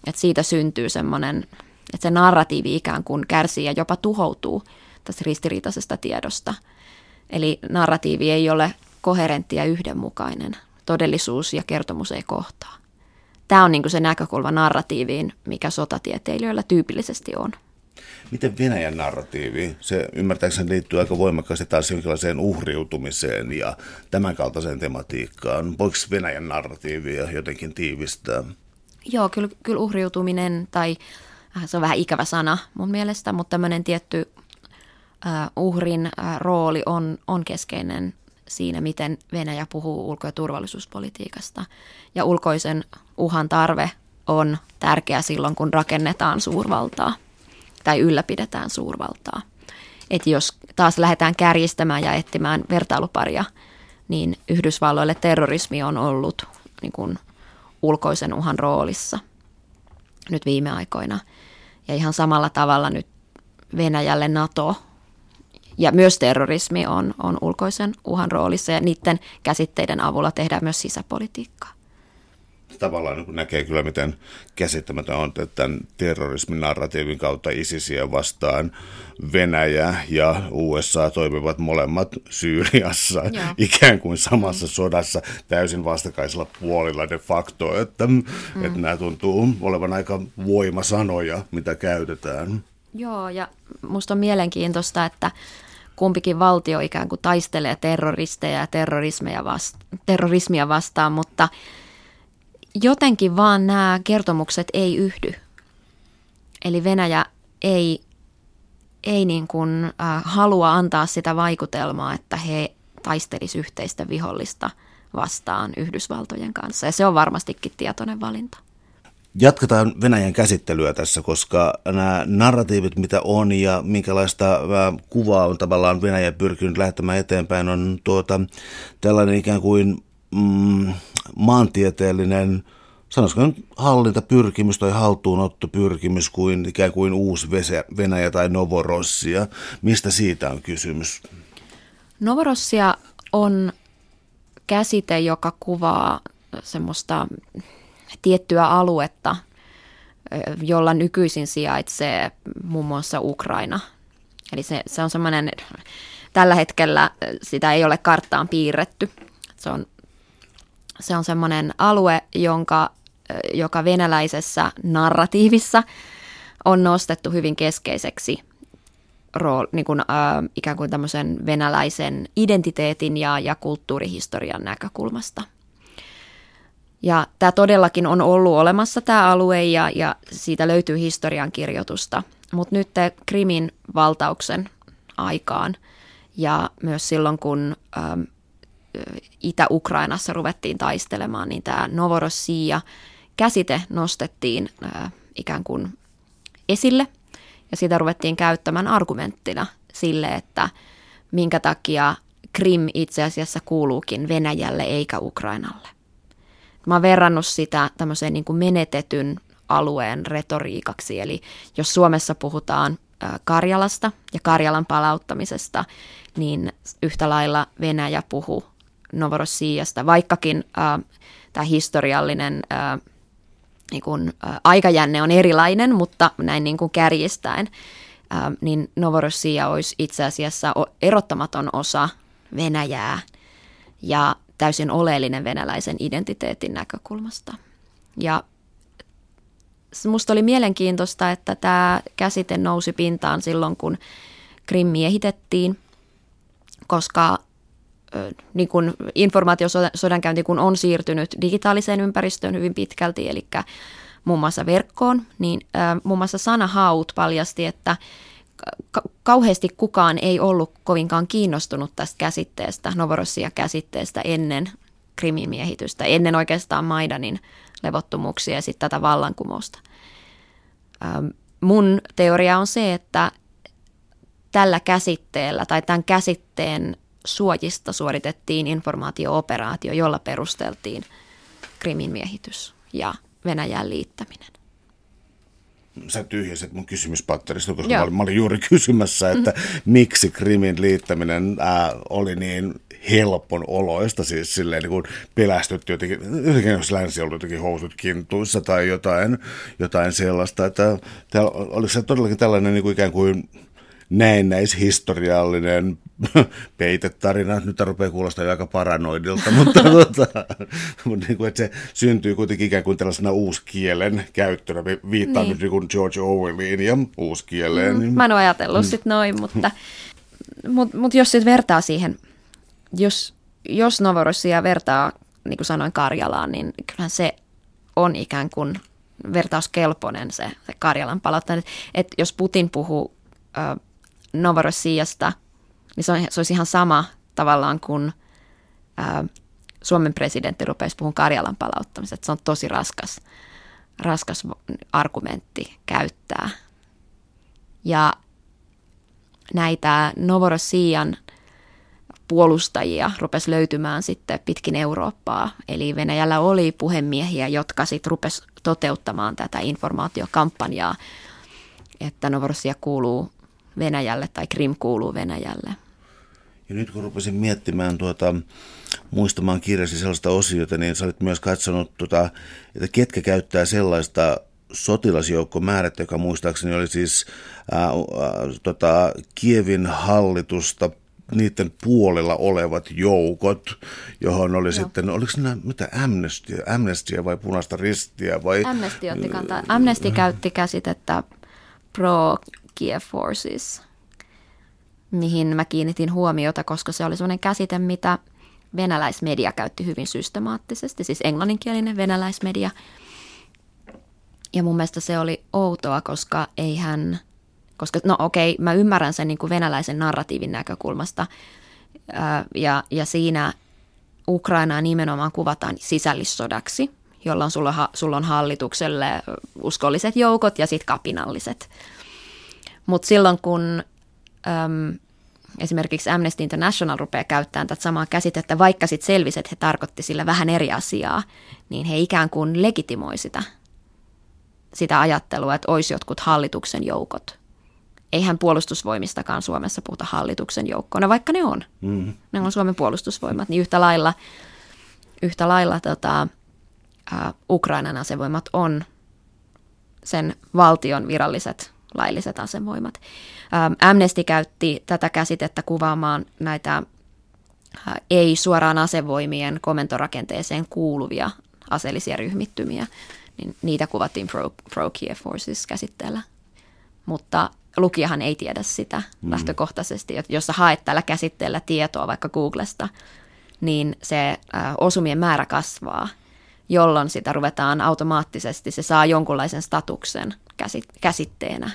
että siitä syntyy semmoinen, että se narratiivi ikään kuin kärsii ja jopa tuhoutuu tästä ristiriitaisesta tiedosta. Eli narratiivi ei ole koherentti ja yhdenmukainen. Todellisuus ja kertomus ei kohtaa. Tämä on niin kuin se näkökulma narratiiviin, mikä sotatieteilijöillä tyypillisesti on. Miten Venäjän narratiivi, se ymmärtääkseni liittyy aika voimakkaasti taas jonkinlaiseen uhriutumiseen ja tämän kaltaiseen tematiikkaan. Voiko Venäjän narratiivia jotenkin tiivistää? Joo, kyllä, kyllä uhriutuminen, tai äh, se on vähän ikävä sana mun mielestä, mutta tämmöinen tietty uh, uhrin uh, rooli on, on keskeinen siinä, miten Venäjä puhuu ulko- ja turvallisuuspolitiikasta. Ja ulkoisen uhan tarve on tärkeä silloin, kun rakennetaan suurvaltaa tai ylläpidetään suurvaltaa. Et jos taas lähdetään kärjistämään ja etsimään vertailuparia, niin Yhdysvalloille terrorismi on ollut niin kuin ulkoisen uhan roolissa nyt viime aikoina. Ja ihan samalla tavalla nyt Venäjälle NATO ja myös terrorismi on, on ulkoisen uhan roolissa ja niiden käsitteiden avulla tehdään myös sisäpolitiikkaa tavallaan niin näkee kyllä, miten käsittämätön on, että tämän terrorismin narratiivin kautta ISISiä vastaan Venäjä ja USA toimivat molemmat Syyriassa Joo. ikään kuin samassa mm. sodassa täysin vastakkaisella puolilla de facto, että, mm. että nämä tuntuu olevan aika voimasanoja, mitä käytetään. Joo, ja musta on mielenkiintoista, että kumpikin valtio ikään kuin taistelee terroristeja ja terrorismia, vasta- terrorismia vastaan, mutta jotenkin vaan nämä kertomukset ei yhdy. Eli Venäjä ei, ei niin kuin, äh, halua antaa sitä vaikutelmaa, että he taistelis yhteistä vihollista vastaan Yhdysvaltojen kanssa. Ja se on varmastikin tietoinen valinta. Jatketaan Venäjän käsittelyä tässä, koska nämä narratiivit, mitä on ja minkälaista äh, kuvaa on tavallaan Venäjä pyrkinyt lähtemään eteenpäin, on tuota, tällainen ikään kuin mm, maantieteellinen, sanoisiko nyt hallintapyrkimys tai haltuunottopyrkimys kuin ikään kuin uusi Venäjä tai Novorossia. Mistä siitä on kysymys? Novorossia on käsite, joka kuvaa semmoista tiettyä aluetta, jolla nykyisin sijaitsee muun muassa Ukraina. Eli se, se on semmoinen, tällä hetkellä sitä ei ole karttaan piirretty. Se on se on semmoinen alue, jonka, joka venäläisessä narratiivissa on nostettu hyvin keskeiseksi rool, niin kuin, äh, ikään kuin tämmöisen venäläisen identiteetin ja, ja kulttuurihistorian näkökulmasta. Ja tämä todellakin on ollut olemassa tämä alue ja, ja siitä löytyy historiankirjoitusta. Mutta nyt Krimin valtauksen aikaan ja myös silloin, kun ähm, Itä-Ukrainassa ruvettiin taistelemaan, niin tämä Novorossia käsite nostettiin ikään kuin esille ja sitä ruvettiin käyttämään argumenttina sille, että minkä takia Krim itse asiassa kuuluukin Venäjälle eikä Ukrainalle. Mä oon verrannut sitä tämmöiseen niin kuin menetetyn alueen retoriikaksi, eli jos Suomessa puhutaan Karjalasta ja Karjalan palauttamisesta, niin yhtä lailla Venäjä puhuu Novorossijasta, vaikkakin äh, tämä historiallinen äh, niin kun, äh, aikajänne on erilainen, mutta näin niin kuin kärjistäen, äh, niin Novorossia olisi itse asiassa erottamaton osa Venäjää. Ja täysin oleellinen venäläisen identiteetin näkökulmasta. Ja musta oli mielenkiintoista, että tämä käsite nousi pintaan silloin, kun Krim miehitettiin, koska niin kuin informaatiosodankäynti kun on siirtynyt digitaaliseen ympäristöön hyvin pitkälti, eli muun muassa verkkoon, niin muun muassa Sana Haut paljasti, että kauheasti kukaan ei ollut kovinkaan kiinnostunut tästä käsitteestä, Novorossia-käsitteestä ennen krimimiehitystä, ennen oikeastaan Maidanin levottomuuksia ja sitten tätä vallankumousta. Mun teoria on se, että tällä käsitteellä tai tämän käsitteen suojista suoritettiin informaatio-operaatio, jolla perusteltiin Krimin miehitys ja Venäjän liittäminen. Sä tyhjäsit mun kysymyspatterista, koska mä olin, mä olin juuri kysymässä, että mm-hmm. miksi Krimin liittäminen ää, oli niin helpon oloista, siis silleen niin kuin pelästytti jotenkin, jotenkin jos länsi ollut jotenkin housut kintuissa tai jotain, jotain sellaista, että oliko se todellakin tällainen niin kuin ikään kuin näennäishistoriallinen peitetarina. Nyt rupeaa kuulostaa jo aika paranoidilta, mutta, tota, mutta niin kuin, että se syntyy kuitenkin ikään kuin tällaisena uuskielen käyttönä. Viittaan niin. nyt niin kuin George Orwelliin ja uuskieleen. Mm, mä en ole ajatellut mm. sit noin, mutta, mutta, mutta jos sitten vertaa siihen, jos, jos Novorossia vertaa, niin kuin sanoin, Karjalaan, niin kyllähän se on ikään kuin vertauskelpoinen se, se Karjalan palauttaminen. Että jos Putin puhuu ö, Novorossiasta, niin se, on, se olisi ihan sama tavallaan kuin ö, Suomen presidentti rupesi puhumaan Karjalan palauttamisesta. Se on tosi raskas, raskas argumentti käyttää. Ja näitä Novorossian puolustajia rupesi löytymään sitten pitkin Eurooppaa. Eli Venäjällä oli puhemiehiä, jotka sitten rupesi toteuttamaan tätä informaatiokampanjaa, että Novorossia kuuluu Venäjälle tai Krim kuuluu Venäjälle. Ja nyt kun rupesin miettimään tuota, muistamaan kirjasi sellaista osiota, niin sä olit myös katsonut, tuota, että ketkä käyttää sellaista sotilasjoukkomäärättä, joka muistaakseni oli siis ää, ää, tota, Kievin hallitusta niiden puolella olevat joukot, johon oli Joo. sitten, oliko nämä mitä Amnesty, Amnesty vai punaista ristiä vai? Amnesty otti kantaa. Amnesty käytti käsitettä pro Kiev Forces, mihin mä kiinnitin huomiota, koska se oli sellainen käsite, mitä venäläismedia käytti hyvin systemaattisesti, siis englanninkielinen venäläismedia. Ja mun mielestä se oli outoa, koska eihän koska no okei, mä ymmärrän sen niin kuin venäläisen narratiivin näkökulmasta ja, ja siinä Ukrainaa nimenomaan kuvataan sisällissodaksi, jolloin sulla, sulla on hallitukselle uskolliset joukot ja sitten kapinalliset. Mutta silloin kun äm, esimerkiksi Amnesty International rupeaa käyttämään tätä samaa käsitettä, vaikka sitten selvisi, että he tarkoitti sillä vähän eri asiaa, niin he ikään kuin legitimoi sitä, sitä ajattelua, että olisi jotkut hallituksen joukot eihän puolustusvoimistakaan Suomessa puhuta hallituksen joukkona, vaikka ne on. Mm. Ne on Suomen puolustusvoimat, niin yhtä lailla, yhtä lailla tota, uh, Ukrainan asevoimat on sen valtion viralliset lailliset asevoimat. Um, Amnesty käytti tätä käsitettä kuvaamaan näitä uh, ei suoraan asevoimien komentorakenteeseen kuuluvia aseellisia ryhmittymiä, niin niitä kuvattiin Pro, Pro Forces käsitteellä. Mutta lukijahan ei tiedä sitä mm. lähtökohtaisesti. Jos sä haet tällä käsitteellä tietoa vaikka Googlesta, niin se osumien määrä kasvaa, jolloin sitä ruvetaan automaattisesti, se saa jonkunlaisen statuksen käsitteenä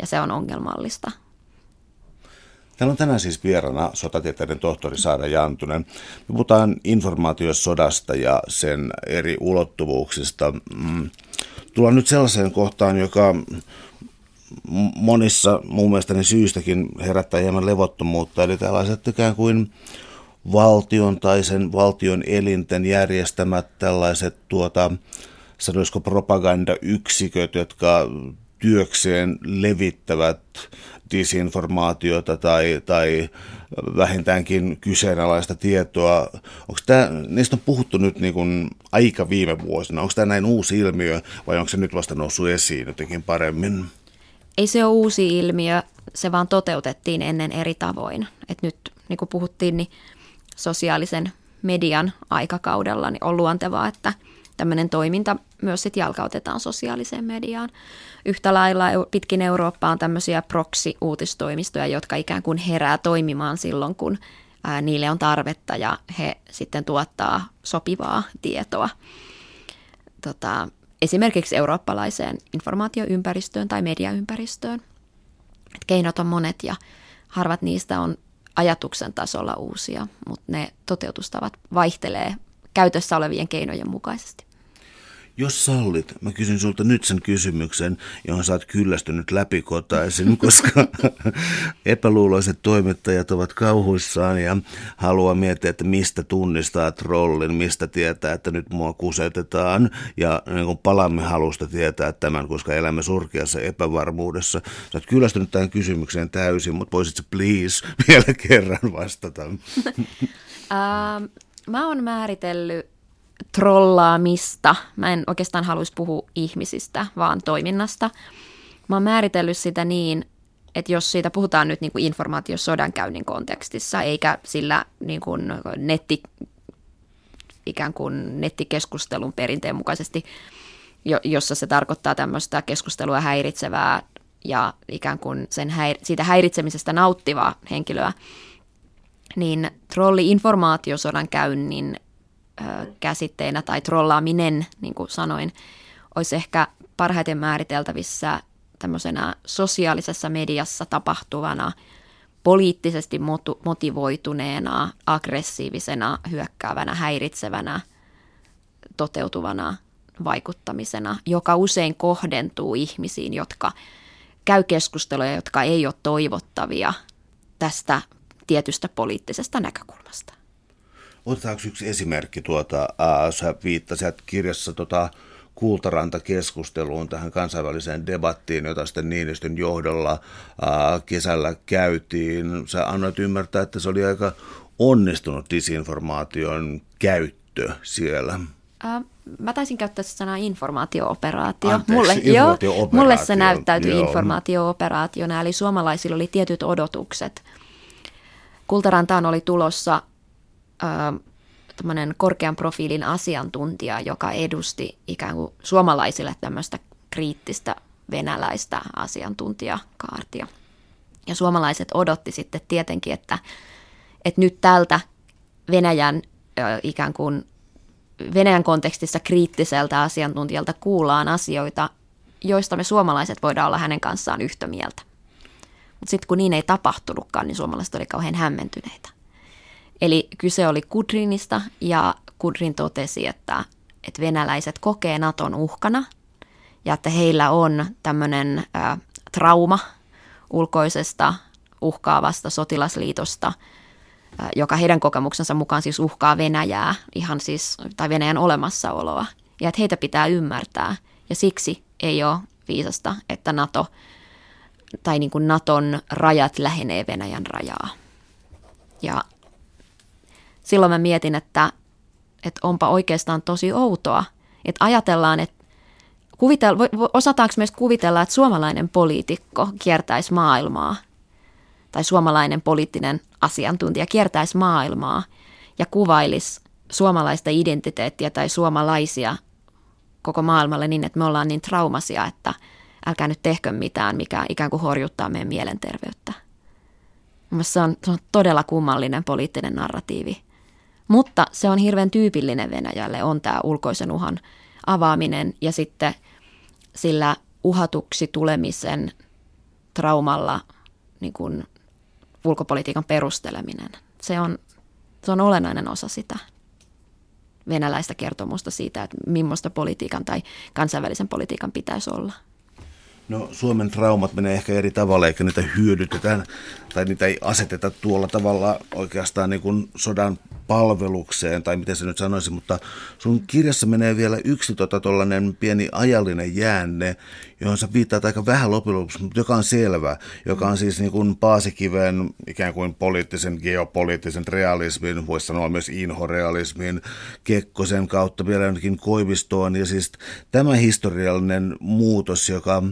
ja se on ongelmallista. Täällä on tänään siis vierana sotatieteiden tohtori Saara Jantunen. Me puhutaan informaatiosodasta ja sen eri ulottuvuuksista. Mm. Tullaan nyt sellaiseen kohtaan, joka monissa mun mielestäni syystäkin herättää hieman levottomuutta, eli tällaiset ikään kuin valtion tai sen valtion elinten järjestämät tällaiset tuota, sanoisiko propagandayksiköt, jotka työkseen levittävät disinformaatiota tai, tai vähintäänkin kyseenalaista tietoa. Onko tämä, niistä on puhuttu nyt niin kuin aika viime vuosina. Onko tämä näin uusi ilmiö vai onko se nyt vasta noussut esiin jotenkin paremmin? ei se ole uusi ilmiö, se vaan toteutettiin ennen eri tavoin. Et nyt, niin kuin puhuttiin, niin sosiaalisen median aikakaudella niin on luontevaa, että tämmöinen toiminta myös sit jalkautetaan sosiaaliseen mediaan. Yhtä lailla pitkin Eurooppaa on tämmöisiä proxy-uutistoimistoja, jotka ikään kuin herää toimimaan silloin, kun ää, niille on tarvetta ja he sitten tuottaa sopivaa tietoa. Tota, esimerkiksi eurooppalaiseen informaatioympäristöön tai mediaympäristöön. Et keinot on monet ja harvat niistä on ajatuksen tasolla uusia, mutta ne toteutustavat vaihtelee käytössä olevien keinojen mukaisesti. Jos sallit, mä kysyn sulta nyt sen kysymyksen, johon sä oot kyllästynyt läpikotaisin, koska epäluuloiset toimittajat ovat kauhuissaan ja haluaa miettiä, että mistä tunnistaa trollin, mistä tietää, että nyt mua kusetetaan ja niin kun palamme halusta tietää tämän, koska elämme surkeassa epävarmuudessa. Sä oot kyllästynyt tähän kysymykseen täysin, mutta voisit sä please vielä kerran vastata? Uh, mä oon määritellyt trollaamista. Mä en oikeastaan haluaisi puhua ihmisistä, vaan toiminnasta. Mä oon määritellyt sitä niin, että jos siitä puhutaan nyt niin kuin informaatiosodankäynnin kontekstissa, eikä sillä niin kuin netti, ikään kuin nettikeskustelun perinteen mukaisesti, jossa se tarkoittaa tämmöistä keskustelua häiritsevää ja ikään kuin sen häir- siitä häiritsemisestä nauttivaa henkilöä, niin trolli-informaatiosodan käynnin ö, käsitteenä tai trollaaminen, niin kuin sanoin, olisi ehkä parhaiten määriteltävissä tämmöisenä sosiaalisessa mediassa tapahtuvana poliittisesti motivoituneena, aggressiivisena, hyökkäävänä, häiritsevänä, toteutuvana vaikuttamisena, joka usein kohdentuu ihmisiin, jotka käy keskusteluja, jotka ei ole toivottavia tästä tietystä poliittisesta näkökulmasta. Otetaanko yksi esimerkki tuota, äh, sä viittasit kirjassa tota, kultaranta-keskusteluun, tähän kansainväliseen debattiin, jota sitten Niinistön johdolla äh, kesällä käytiin. Sä annoit ymmärtää, että se oli aika onnistunut disinformaation käyttö siellä. Äh, mä taisin käyttää sanaa informaatio-operaatio. Anteeksi, mulle, informaatio-operaatio. Joo, mulle se näyttäytyi joo. informaatio-operaationa, eli suomalaisilla oli tietyt odotukset. Kultarantaan oli tulossa äh, korkean profiilin asiantuntija, joka edusti ikään kuin suomalaisille tämmöistä kriittistä venäläistä asiantuntijakaartia. Ja suomalaiset odotti sitten tietenkin, että, että nyt tältä Venäjän ikään kuin Venäjän kontekstissa kriittiseltä asiantuntijalta kuullaan asioita, joista me suomalaiset voidaan olla hänen kanssaan yhtä mieltä. Mutta sitten kun niin ei tapahtunutkaan, niin suomalaiset oli kauhean hämmentyneitä. Eli kyse oli Kudrinista ja Kudrin totesi, että, että venäläiset kokee Naton uhkana ja että heillä on tämmöinen trauma ulkoisesta uhkaavasta sotilasliitosta – joka heidän kokemuksensa mukaan siis uhkaa Venäjää, ihan siis, tai Venäjän olemassaoloa, ja että heitä pitää ymmärtää. Ja siksi ei ole viisasta, että NATO tai niin kuin Naton rajat lähenee Venäjän rajaa. Ja silloin mä mietin, että, että onpa oikeastaan tosi outoa, että ajatellaan, että kuvitel, osataanko meistä kuvitella, että suomalainen poliitikko kiertäisi maailmaa tai suomalainen poliittinen asiantuntija kiertäisi maailmaa ja kuvailisi suomalaista identiteettiä tai suomalaisia koko maailmalle niin, että me ollaan niin traumasia, että älkää nyt tehkö mitään, mikä ikään kuin horjuttaa meidän mielenterveyttä. Se on, se on todella kummallinen poliittinen narratiivi. Mutta se on hirveän tyypillinen Venäjälle, on tämä ulkoisen uhan avaaminen ja sitten sillä uhatuksi tulemisen traumalla niin kuin ulkopolitiikan perusteleminen. Se on, se on olennainen osa sitä venäläistä kertomusta siitä, että millaista politiikan tai kansainvälisen politiikan pitäisi olla. No Suomen traumat menee ehkä eri tavalla, eikä niitä hyödytetään tai niitä ei aseteta tuolla tavalla oikeastaan niin kuin sodan palvelukseen, tai miten se nyt sanoisi, mutta sun kirjassa menee vielä yksi tota, pieni ajallinen jäänne, johon sä viittaat aika vähän lopuksi, mutta joka on selvä, joka on siis niin kuin Paasikiven ikään kuin poliittisen, geopoliittisen realismin, voisi sanoa myös inhorealismin, Kekkosen kautta vielä jonnekin Koivistoon, ja siis tämä historiallinen muutos, joka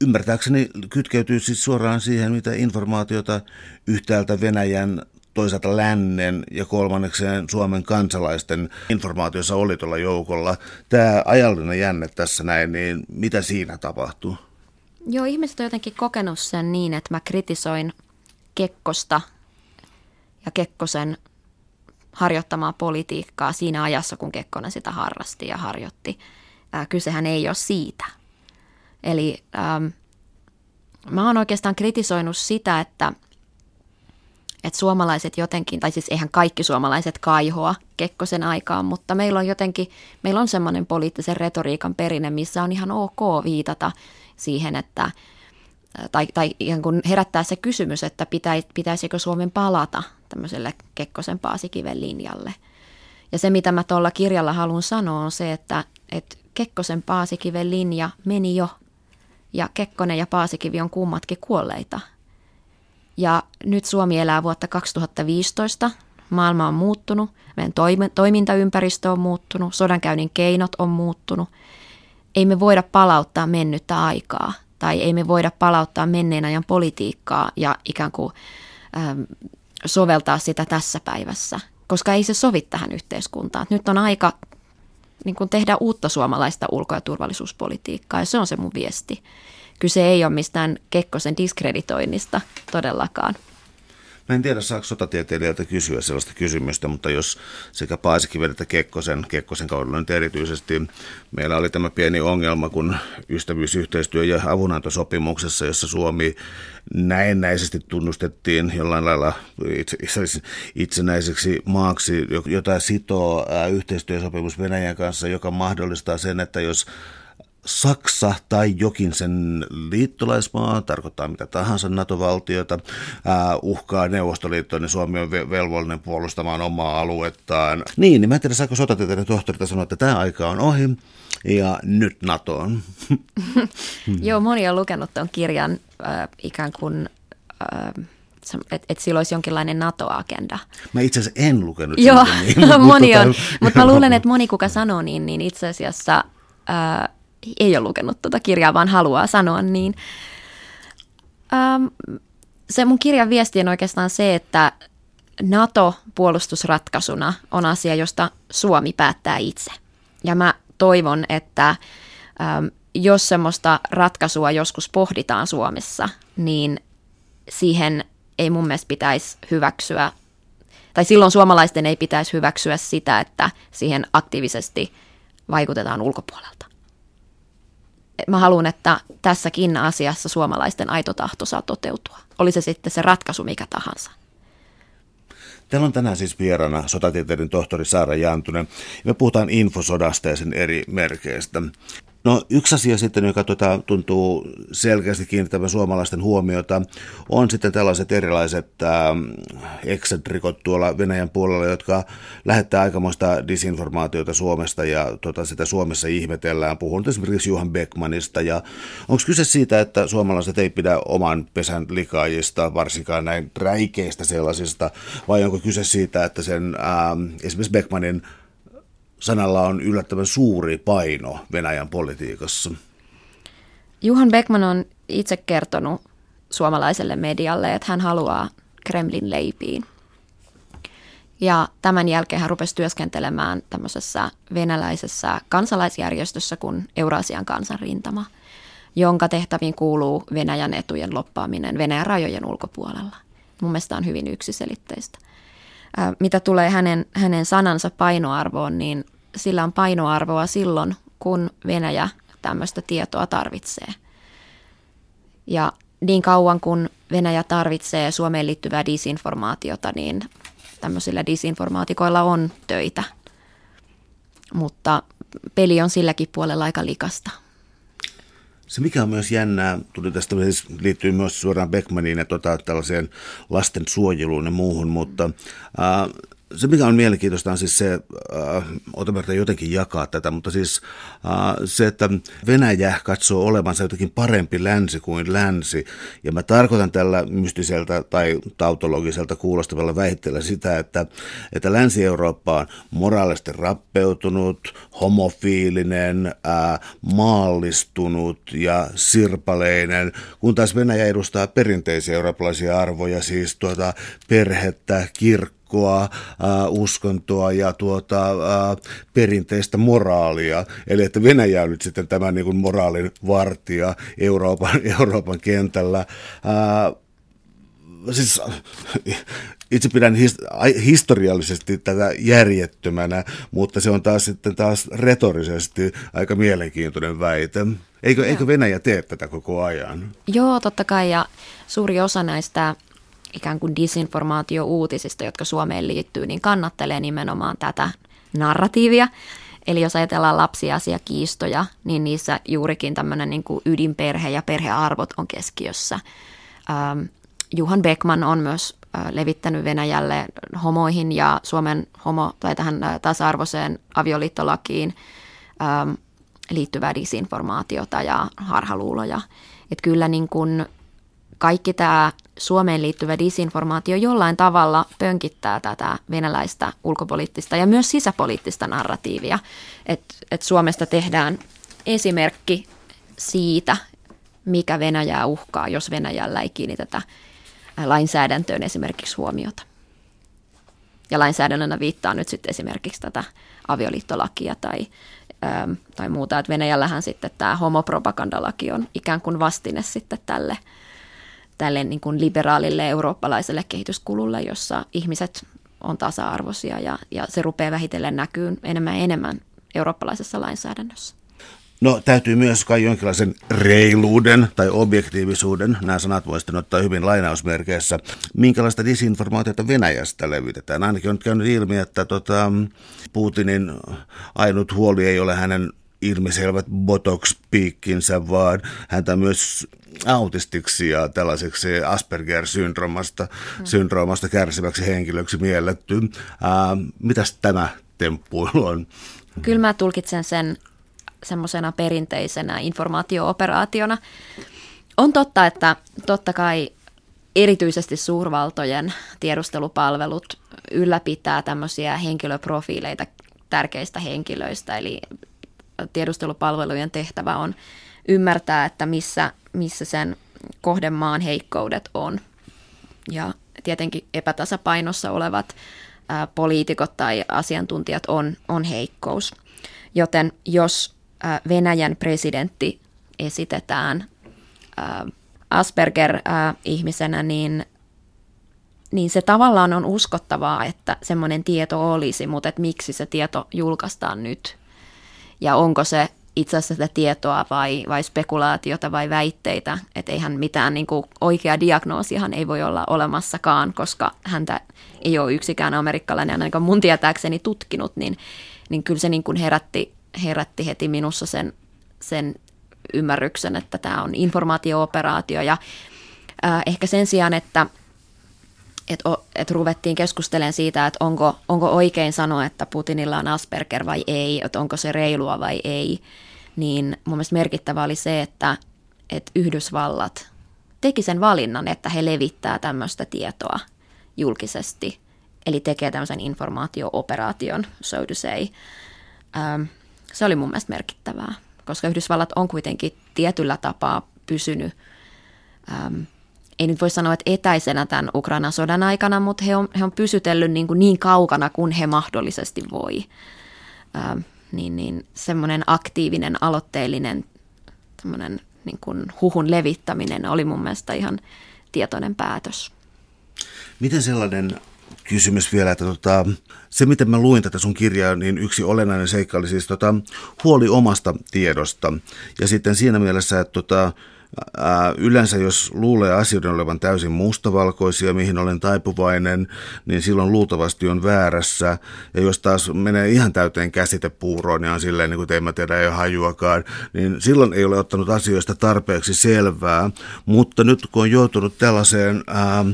ymmärtääkseni kytkeytyy siis suoraan siihen, mitä informaatiota yhtäältä Venäjän toisaalta lännen ja kolmannekseen Suomen kansalaisten informaatiossa oli tuolla joukolla. Tämä ajallinen jänne tässä näin, niin mitä siinä tapahtuu? Joo, ihmiset on jotenkin kokenut sen niin, että mä kritisoin Kekkosta ja Kekkosen harjoittamaa politiikkaa siinä ajassa, kun Kekkonen sitä harrasti ja harjoitti. Kysehän ei ole siitä. Eli ähm, mä oon oikeastaan kritisoinut sitä, että – että suomalaiset jotenkin, tai siis eihän kaikki suomalaiset kaihoa Kekkosen aikaan, mutta meillä on jotenkin, meillä on semmoinen poliittisen retoriikan perinne, missä on ihan ok viitata siihen, että tai, tai ihan kun herättää se kysymys, että pitäisikö Suomen palata tämmöiselle Kekkosen Paasikiven linjalle. Ja se, mitä mä tuolla kirjalla haluan sanoa, on se, että, että Kekkosen Paasikiven linja meni jo, ja Kekkonen ja Paasikivi on kummatkin kuolleita – ja nyt Suomi elää vuotta 2015. Maailma on muuttunut, meidän toimintaympäristö on muuttunut, sodankäynnin keinot on muuttunut. Ei me voida palauttaa mennyttä aikaa. tai ei me voida palauttaa menneen ajan politiikkaa ja ikään kuin ähm, soveltaa sitä tässä päivässä, koska ei se sovi tähän yhteiskuntaan. Nyt on aika niin kuin tehdä uutta suomalaista ulko- ja turvallisuuspolitiikkaa, ja se on se mun viesti. Kyse ei ole mistään Kekkosen diskreditoinnista todellakaan. Mä en tiedä, saako sotatieteilijältä kysyä sellaista kysymystä, mutta jos sekä Paasikiven että Kekkosen, Kekkosen kaudella nyt erityisesti, meillä oli tämä pieni ongelma, kun ystävyysyhteistyö- ja avunantosopimuksessa, jossa Suomi näennäisesti tunnustettiin jollain lailla itse, itsenäiseksi maaksi, jota sitoo yhteistyösopimus Venäjän kanssa, joka mahdollistaa sen, että jos Saksa tai jokin sen liittolaismaa, tarkoittaa mitä tahansa NATO-valtiota, uhkaa Neuvostoliittoa, niin Suomi on velvollinen puolustamaan omaa aluettaan. Niin, niin mä en tiedä, saako sotatieteiden tohtorilta sanoa, että tämä aika on ohi ja nyt NATOon. Joo, moni on lukenut tuon kirjan äh, ikään kuin... Äh, että et sillä olisi jonkinlainen NATO-agenda. Mä itse asiassa en lukenut Joo, niin, moni on, mutta mä luulen, että moni kuka sanoo niin, niin itse asiassa ää, ei ole lukenut tuota kirjaa, vaan haluaa sanoa niin. Ähm, se mun kirjan viesti on oikeastaan se, että NATO-puolustusratkaisuna on asia, josta Suomi päättää itse. Ja mä toivon, että ähm, jos semmoista ratkaisua joskus pohditaan Suomessa, niin siihen ei mun mielestä pitäisi hyväksyä, tai silloin suomalaisten ei pitäisi hyväksyä sitä, että siihen aktiivisesti vaikutetaan ulkopuolelta mä haluan, että tässäkin asiassa suomalaisten aito tahto saa toteutua. Oli se sitten se ratkaisu mikä tahansa. Täällä on tänään siis vieraana sotatieteiden tohtori Saara Jantunen. Me puhutaan infosodasta ja sen eri merkeistä. No yksi asia sitten, joka tuota, tuntuu selkeästi kiinnittävän suomalaisten huomiota, on sitten tällaiset erilaiset äh, eksentrikot tuolla Venäjän puolella, jotka lähettää aikamoista disinformaatiota Suomesta ja tuota, sitä Suomessa ihmetellään. Puhun esimerkiksi Juhan Beckmanista ja onko kyse siitä, että suomalaiset ei pidä oman pesän likaajista, varsinkaan näin räikeistä sellaisista, vai onko kyse siitä, että sen äh, esimerkiksi Beckmanin sanalla on yllättävän suuri paino Venäjän politiikassa. Juhan Beckman on itse kertonut suomalaiselle medialle, että hän haluaa Kremlin leipiin. Ja tämän jälkeen hän rupesi työskentelemään tämmöisessä venäläisessä kansalaisjärjestössä kuin Eurasian kansanrintama, jonka tehtäviin kuuluu Venäjän etujen loppaaminen Venäjän rajojen ulkopuolella. Mun mielestä on hyvin yksiselitteistä mitä tulee hänen, hänen sanansa painoarvoon, niin sillä on painoarvoa silloin, kun Venäjä tämmöistä tietoa tarvitsee. Ja niin kauan kun Venäjä tarvitsee Suomeen liittyvää disinformaatiota, niin tämmöisillä disinformaatikoilla on töitä. Mutta peli on silläkin puolella aika likasta. Se mikä on myös jännää, tuli tästä siis liittyy myös suoraan Beckmaniin ja tota, tällaiseen lasten suojeluun ja muuhun, mutta äh, se, mikä on mielenkiintoista, on siis se, äh, Otamerta jotenkin jakaa tätä, mutta siis äh, se, että Venäjä katsoo olevansa jotenkin parempi länsi kuin länsi. Ja mä tarkoitan tällä mystiseltä tai tautologiselta kuulostavalla väitteellä sitä, että, että Länsi-Eurooppa on moraalisesti rappeutunut, homofiilinen, äh, maallistunut ja sirpaleinen, kun taas Venäjä edustaa perinteisiä eurooppalaisia arvoja, siis tuota perhettä, kirkkoa, uskoa, äh, uskontoa ja tuota, äh, perinteistä moraalia. Eli että Venäjä on nyt sitten tämä niin kuin moraalin vartija Euroopan, Euroopan kentällä. Äh, siis itse pidän his- historiallisesti tätä järjettömänä, mutta se on taas sitten taas retorisesti aika mielenkiintoinen väite. Eikö, eikö Venäjä tee tätä koko ajan? Joo, totta kai. Ja suuri osa näistä ikään kuin disinformaatio-uutisista, jotka Suomeen liittyy, niin kannattelee nimenomaan tätä narratiivia. Eli jos ajatellaan lapsiasiakiistoja, niin niissä juurikin tämmöinen niin kuin ydinperhe ja perhearvot on keskiössä. Ähm, Juhan Beckman on myös äh, levittänyt Venäjälle homoihin ja Suomen homo- tai tähän äh, tasa-arvoiseen avioliittolakiin ähm, liittyvää disinformaatiota ja harhaluuloja. Että kyllä niin kuin kaikki tämä Suomeen liittyvä disinformaatio jollain tavalla pönkittää tätä venäläistä ulkopoliittista ja myös sisäpoliittista narratiivia, että et Suomesta tehdään esimerkki siitä, mikä Venäjää uhkaa, jos Venäjällä ei kiinnitetä lainsäädäntöön esimerkiksi huomiota. Ja lainsäädännönä viittaa nyt sitten esimerkiksi tätä avioliittolakia tai, ähm, tai muuta. Että Venäjällähän sitten tämä homopropagandalaki on ikään kuin vastine sitten tälle, tälle niin kuin liberaalille eurooppalaiselle kehityskululle, jossa ihmiset on tasa-arvoisia ja, ja se rupeaa vähitellen näkyy enemmän ja enemmän eurooppalaisessa lainsäädännössä. No täytyy myös kai jonkinlaisen reiluuden tai objektiivisuuden, nämä sanat voisi ottaa hyvin lainausmerkeissä, minkälaista disinformaatiota Venäjästä levitetään. Ainakin on käynyt ilmi, että tota, Putinin ainut huoli ei ole hänen ilmiselvät botox-piikkinsä, vaan häntä myös autistiksi ja tällaiseksi Asperger-syndroomasta syndroomasta kärsiväksi henkilöksi mielletty. Ää, mitäs tämä temppuilu on? Kyllä mä tulkitsen sen semmoisena perinteisenä informaatio-operaationa. On totta, että totta kai erityisesti suurvaltojen tiedustelupalvelut ylläpitää tämmöisiä henkilöprofiileita tärkeistä henkilöistä, eli tiedustelupalvelujen tehtävä on ymmärtää, että missä, missä sen kohdemaan heikkoudet on. Ja tietenkin epätasapainossa olevat ää, poliitikot tai asiantuntijat on, on heikkous. Joten jos Venäjän presidentti esitetään Asperger-ihmisenä, niin, niin se tavallaan on uskottavaa, että semmoinen tieto olisi, mutta että miksi se tieto julkaistaan nyt? Ja onko se itse asiassa sitä tietoa vai, vai spekulaatiota vai väitteitä, että eihän mitään niin kuin, oikea diagnoosihan ei voi olla olemassakaan, koska häntä ei ole yksikään amerikkalainen ainakaan mun tietääkseni tutkinut, niin, niin kyllä se niin kuin herätti herätti heti minussa sen, sen ymmärryksen, että tämä on informaatio-operaatio. Ja äh, ehkä sen sijaan, että et, et ruvettiin keskustelemaan siitä, että onko, onko oikein sanoa, että Putinilla on Asperger vai ei, että onko se reilua vai ei, niin mun mielestä merkittävä oli se, että, että Yhdysvallat teki sen valinnan, että he levittää tämmöistä tietoa julkisesti, eli tekee tämmöisen informaatio-operaation, so to say. Ähm, se oli mun mielestä merkittävää, koska Yhdysvallat on kuitenkin tietyllä tapaa pysynyt, ähm, ei nyt voi sanoa, että etäisenä tämän Ukrainan sodan aikana, mutta he on, he on pysytellyt niin, kuin niin kaukana kuin he mahdollisesti voi. Ähm, niin, niin semmoinen aktiivinen, aloitteellinen niin kuin huhun levittäminen oli mun mielestä ihan tietoinen päätös. Miten sellainen kysymys vielä, että tota, se miten mä luin tätä sun kirjaa, niin yksi olennainen seikka oli siis tota, huoli omasta tiedosta. Ja sitten siinä mielessä, että tota, Ää, yleensä jos luulee asioiden olevan täysin mustavalkoisia, mihin olen taipuvainen, niin silloin luultavasti on väärässä. Ja jos taas menee ihan täyteen käsitepuuroon ja on silleen, niin kuin te tiedä, ei hajuakaan, niin silloin ei ole ottanut asioista tarpeeksi selvää. Mutta nyt kun on joutunut tällaiseen ää,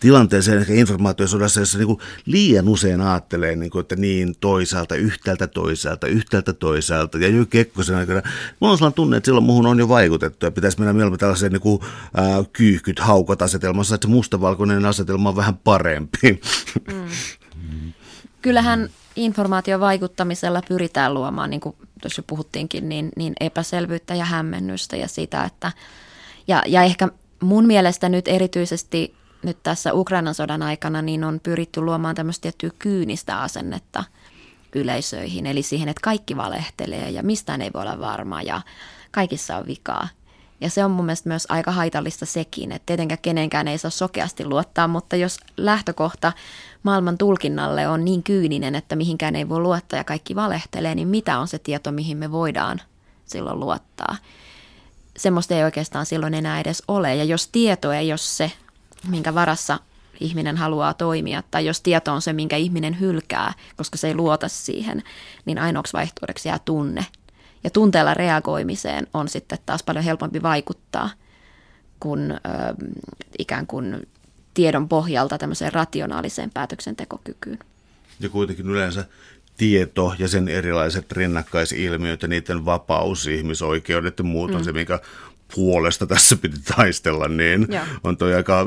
tilanteeseen ehkä informaatiosodassa, jossa niin kuin liian usein ajattelee, niin kuin, että niin toisaalta, yhtäältä toisaalta, yhtäältä toisaalta. Ja Jyri Kekkosen aikana, mulla on sellainen tunne, että silloin muuhun on jo vaikutettu ja pitäisi mennä mieluummin tällaiseen niin kuin, ää, kyyhkyt haukot asetelmassa, että se mustavalkoinen asetelma on vähän parempi. Mm. Kyllähän informaatiovaikuttamisella pyritään luomaan, niin kuin tuossa puhuttiinkin, niin, niin epäselvyyttä ja hämmennystä ja sitä, että ja, ja ehkä mun mielestä nyt erityisesti nyt tässä Ukrainan sodan aikana niin on pyritty luomaan tämmöistä tiettyä kyynistä asennetta yleisöihin, eli siihen, että kaikki valehtelee ja mistään ei voi olla varma ja kaikissa on vikaa. Ja se on mun mielestä myös aika haitallista sekin, että tietenkään kenenkään ei saa sokeasti luottaa, mutta jos lähtökohta maailman tulkinnalle on niin kyyninen, että mihinkään ei voi luottaa ja kaikki valehtelee, niin mitä on se tieto, mihin me voidaan silloin luottaa? Semmoista ei oikeastaan silloin enää edes ole. Ja jos tieto ei ole se, minkä varassa ihminen haluaa toimia, tai jos tieto on se, minkä ihminen hylkää, koska se ei luota siihen, niin ainoaksi vaihtoehdoksi jää tunne – ja tunteella reagoimiseen on sitten taas paljon helpompi vaikuttaa kuin ö, ikään kuin tiedon pohjalta tämmöiseen rationaaliseen päätöksentekokykyyn. Ja kuitenkin yleensä tieto ja sen erilaiset rinnakkaisilmiöt ja niiden vapaus, ihmisoikeudet ja muut mm. on se, minkä puolesta tässä piti taistella, niin Joo. on toi aika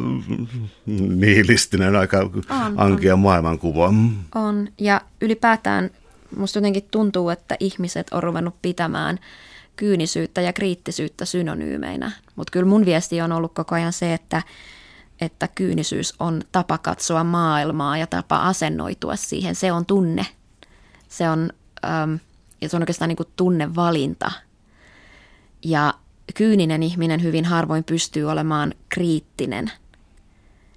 nihilistinen, aika on, ankea on. maailmankuva. On, ja ylipäätään musta jotenkin tuntuu, että ihmiset on ruvennut pitämään kyynisyyttä ja kriittisyyttä synonyymeinä. Mutta kyllä mun viesti on ollut koko ajan se, että, että kyynisyys on tapa katsoa maailmaa ja tapa asennoitua siihen. Se on tunne. Se on, ähm, ja se on oikeastaan niin kuin tunnevalinta. Ja kyyninen ihminen hyvin harvoin pystyy olemaan kriittinen.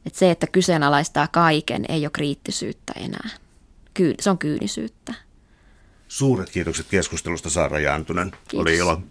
Et se, että kyseenalaistaa kaiken, ei ole kriittisyyttä enää. Ky- se on kyynisyyttä. Suuret kiitokset keskustelusta Saara Jantunen. Kiitos. Oli ilo.